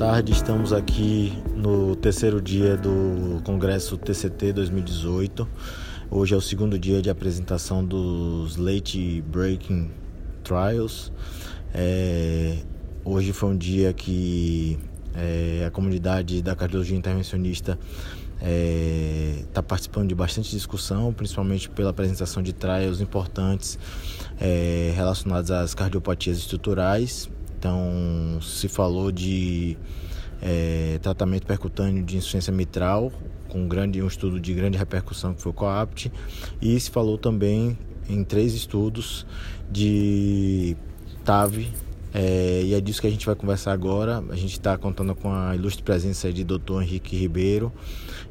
Tarde, estamos aqui no terceiro dia do Congresso TCT 2018. Hoje é o segundo dia de apresentação dos Late Breaking Trials. É, hoje foi um dia que é, a comunidade da cardiologia intervencionista está é, tá participando de bastante discussão, principalmente pela apresentação de trials importantes é, relacionados às cardiopatias estruturais. Então, se falou de é, tratamento percutâneo de insuficiência mitral, com grande, um estudo de grande repercussão que foi o COAPT, e se falou também em três estudos de TAV, é, e é disso que a gente vai conversar agora. A gente está contando com a ilustre presença de Dr. Henrique Ribeiro,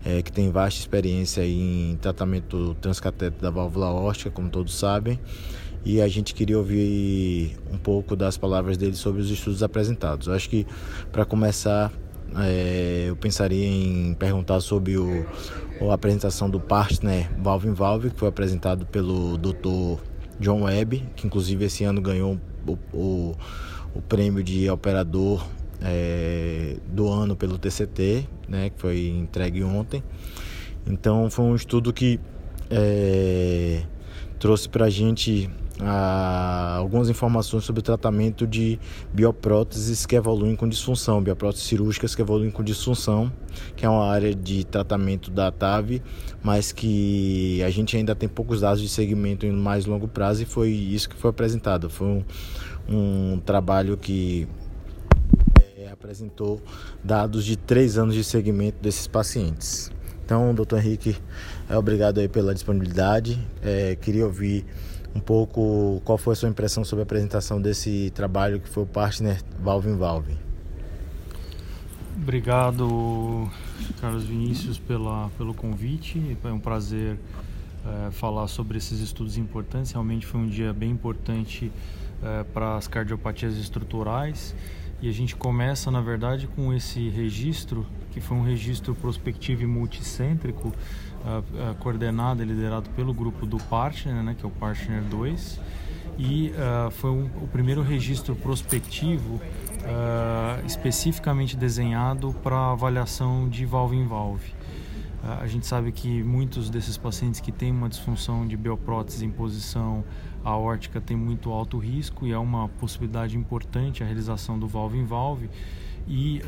é, que tem vasta experiência em tratamento transcatéter da válvula óstica, como todos sabem. E a gente queria ouvir um pouco das palavras dele sobre os estudos apresentados. Eu acho que, para começar, é, eu pensaria em perguntar sobre o, a apresentação do partner Valve in Valve, que foi apresentado pelo Dr. John Webb, que inclusive esse ano ganhou o, o, o prêmio de operador é, do ano pelo TCT, né, que foi entregue ontem. Então foi um estudo que é, trouxe para a gente ah, algumas informações sobre o tratamento de biopróteses que evoluem com disfunção, biopróteses cirúrgicas que evoluem com disfunção, que é uma área de tratamento da TAV, mas que a gente ainda tem poucos dados de segmento em mais longo prazo e foi isso que foi apresentado. Foi um, um trabalho que é, apresentou dados de três anos de segmento desses pacientes. Então, doutor Henrique, é, obrigado aí pela disponibilidade. É, queria ouvir um pouco qual foi a sua impressão sobre a apresentação desse trabalho que foi o Partner Valve in Valve. Obrigado, Carlos Vinícius, pela, pelo convite. É um prazer é, falar sobre esses estudos importantes. Realmente foi um dia bem importante é, para as cardiopatias estruturais. E a gente começa, na verdade, com esse registro, que foi um registro prospectivo e multicêntrico, uh, uh, coordenado e liderado pelo grupo do Partner, né, que é o Partner 2. E uh, foi um, o primeiro registro prospectivo especificamente desenhado para avaliação de valve em valve. A gente sabe que muitos desses pacientes que têm uma disfunção de bioprótese em posição aórtica têm muito alto risco e é uma possibilidade importante a realização do valve em valve e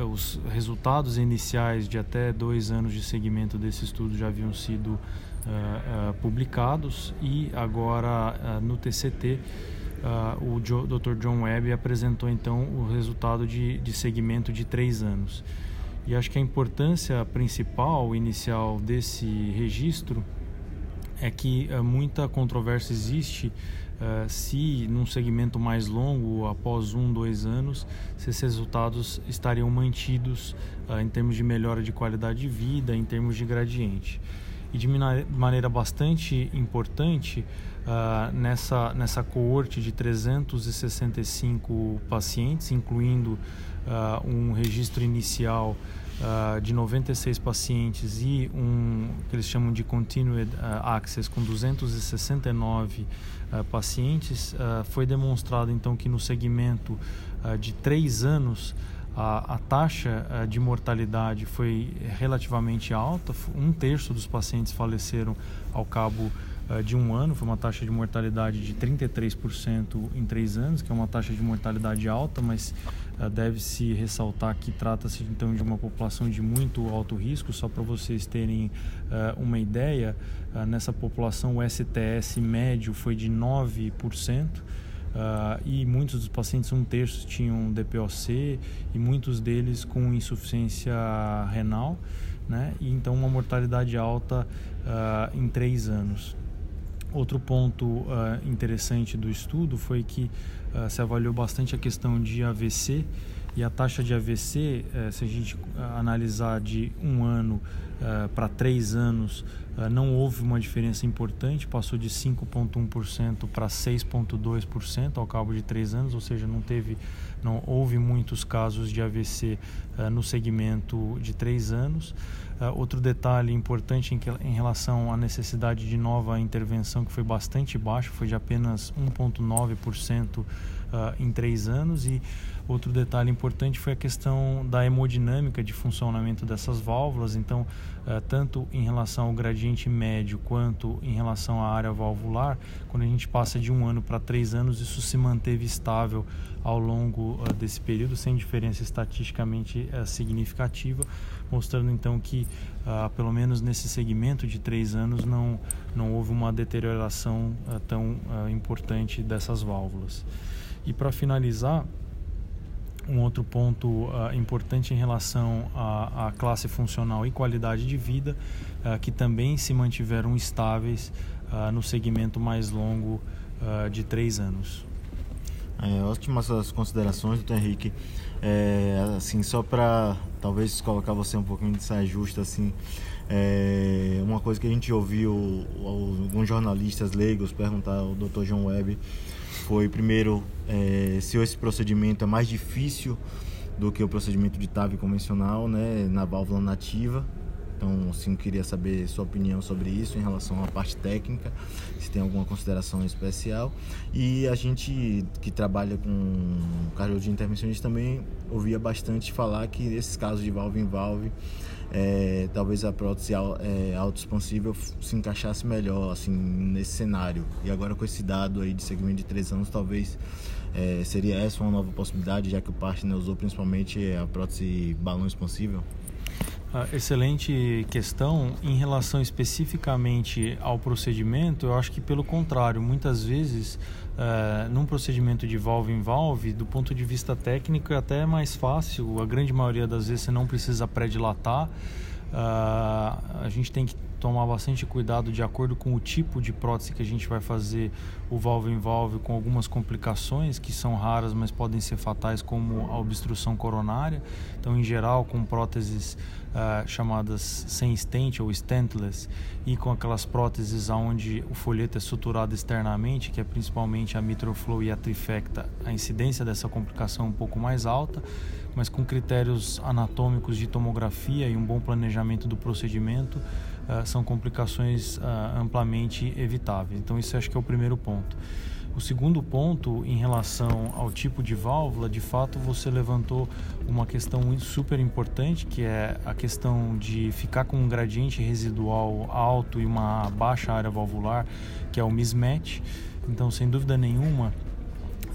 uh, os resultados iniciais de até dois anos de segmento desse estudo já haviam sido uh, uh, publicados e agora no TCT o Dr. John Webb apresentou então o resultado de, de segmento de três anos. E acho que a importância principal inicial desse registro é que muita controvérsia existe Uh, se num segmento mais longo, após um, dois anos, se esses resultados estariam mantidos uh, em termos de melhora de qualidade de vida, em termos de gradiente. E de maneira bastante importante, uh, nessa, nessa coorte de 365 pacientes, incluindo um registro inicial uh, de 96 pacientes e um que eles chamam de Continued uh, Access com 269 uh, pacientes, foi demonstrado então que no segmento de 3 anos a, a taxa de mortalidade foi relativamente alta, um terço dos pacientes faleceram ao cabo eh, de um ano, foi uma taxa de mortalidade de 33% em três anos, que é uma taxa de mortalidade alta, mas uh, deve-se ressaltar que trata-se então de uma população de muito alto risco. Só para vocês terem uma ideia, nessa população o STS médio foi de 9%. Uh, e muitos dos pacientes, um terço, tinham DPOC e muitos deles com insuficiência renal, né? e então uma mortalidade alta uh, em três anos. Outro ponto uh, interessante do estudo foi que se avaliou bastante a questão de AVC e a taxa de AVC, eh, se a gente analisar de um ano para três anos não houve uma diferença importante, passou de 5,1% para 6,2% ao cabo de três anos, ou seja, não teve, não houve muitos casos de AVC no segmento de três anos. outro detalhe importante em, que, em relação à necessidade de nova intervenção que foi bastante baixo, foi de apenas 1,9% uh, em três anos. E outro detalhe importante foi a questão da hemodinâmica de funcionamento dessas válvulas. Então, uh, tanto em relação ao gradiente médio quanto em relação à área valvular, quando a gente passa de um ano para três anos, isso se manteve estável ao longo uh, desse período, sem diferença estatisticamente significativa, mostrando então que, pelo menos nesse segmento de três anos, não, não houve uma deterioração tão importante dessas válvulas. E para finalizar, um outro ponto uh, importante em relação à, à, classe funcional e qualidade de vida, uh, que também se mantiveram estáveis uh, no segmento mais longo de três anos. É, ótimas as considerações, doutor Henrique. É, assim, só para talvez colocar você um pouquinho de saia justa, assim, é, uma coisa que a gente ouviu alguns jornalistas leigos perguntar ao Dr. John Webb foi primeiro é, se esse procedimento é mais difícil do que o procedimento de TAV convencional, né, na válvula nativa. Então, assim, queria saber sua opinião sobre isso em relação à parte técnica, se tem alguma consideração especial. E a gente que trabalha com cardiologia intervencionista também ouvia bastante falar que esses casos de valve em valve é, talvez a prótese é, autoexpansível se encaixasse melhor assim nesse cenário. E agora com esse dado aí de segmento de três anos, talvez é, seria essa uma nova possibilidade, já que o partner usou principalmente a prótese balão expansível? Ah, excelente questão. Em relação especificamente ao procedimento, eu acho que pelo contrário, muitas vezes, uh, num procedimento de valve em valve, do ponto de vista técnico, é até mais fácil. A grande maioria das vezes você não precisa pré-dilatar. Uh, a gente tem que tomar bastante cuidado de acordo com o tipo de prótese que a gente vai fazer o valve em valve com algumas complicações que são raras mas podem ser fatais como a obstrução coronária. Então em geral com próteses uh, chamadas sem stent ou stentless e com aquelas próteses onde o folheto é suturado externamente que é principalmente a Mitroflow e a Trifecta a incidência dessa complicação é um pouco mais alta mas com critérios anatômicos de tomografia e um bom planejamento do procedimento uh, são complicações uh, amplamente evitáveis. Então, isso acho que é o primeiro ponto. O segundo ponto, em relação ao tipo de válvula, de fato você levantou uma questão super importante, que é a questão de ficar com um gradiente residual alto e uma baixa área valvular, que é o mismatch. Então, sem dúvida nenhuma,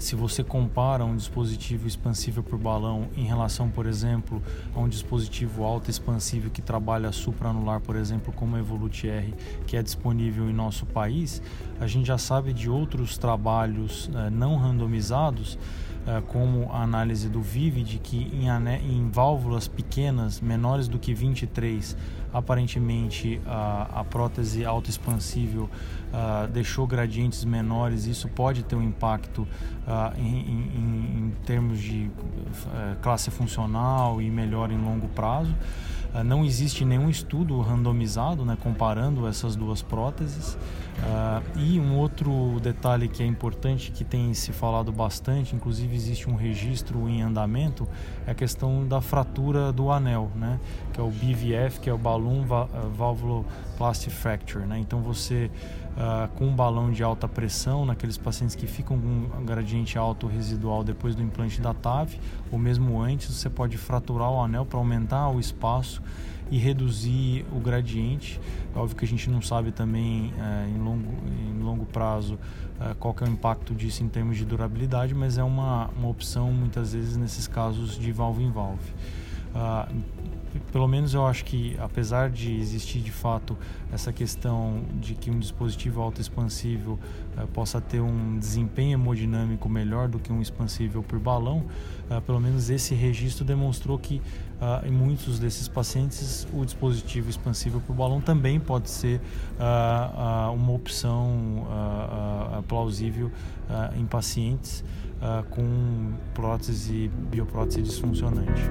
se você compara um dispositivo expansível por balão em relação, por exemplo, a um dispositivo alto expansível que trabalha supraanular, por exemplo, como a Evolute R, que é disponível em nosso país, a gente já sabe de outros trabalhos eh, não randomizados como a análise do Vivid, que em, em, válvulas pequenas, menores do que 23, aparentemente a, a prótese autoexpansível uh, deixou gradientes menores, isso pode ter um impacto uh, em, em, em, termos de classe funcional e melhor em longo prazo. Não existe nenhum estudo randomizado né, comparando essas duas próteses. Uh, e um outro detalhe que é importante, que tem se falado bastante, inclusive existe um registro em andamento, é a questão da fratura do anel, né? que é o BVF, que é o Balloon Valvuloplasty Fracture. Né? Então você, uh, com um balão de alta pressão, naqueles pacientes que ficam com um gradiente alto residual depois do implante da TAV, ou mesmo antes, você pode fraturar o anel para aumentar o espaço e reduzir o gradiente. É óbvio que a gente não sabe também é, em, longo, em longo prazo é, qual é o impacto disso em termos de durabilidade, mas é uma, uma opção muitas vezes nesses casos de valve em valve. Ah, pelo menos eu acho que apesar de existir de fato essa questão de que um dispositivo autoexpansível uh, possa ter um desempenho hemodinâmico melhor do que um expansível por balão, uh, pelo menos esse registro demonstrou que em muitos desses pacientes o dispositivo expansível por balão também pode ser uma opção plausível em pacientes com prótese bioprótese disfuncionante.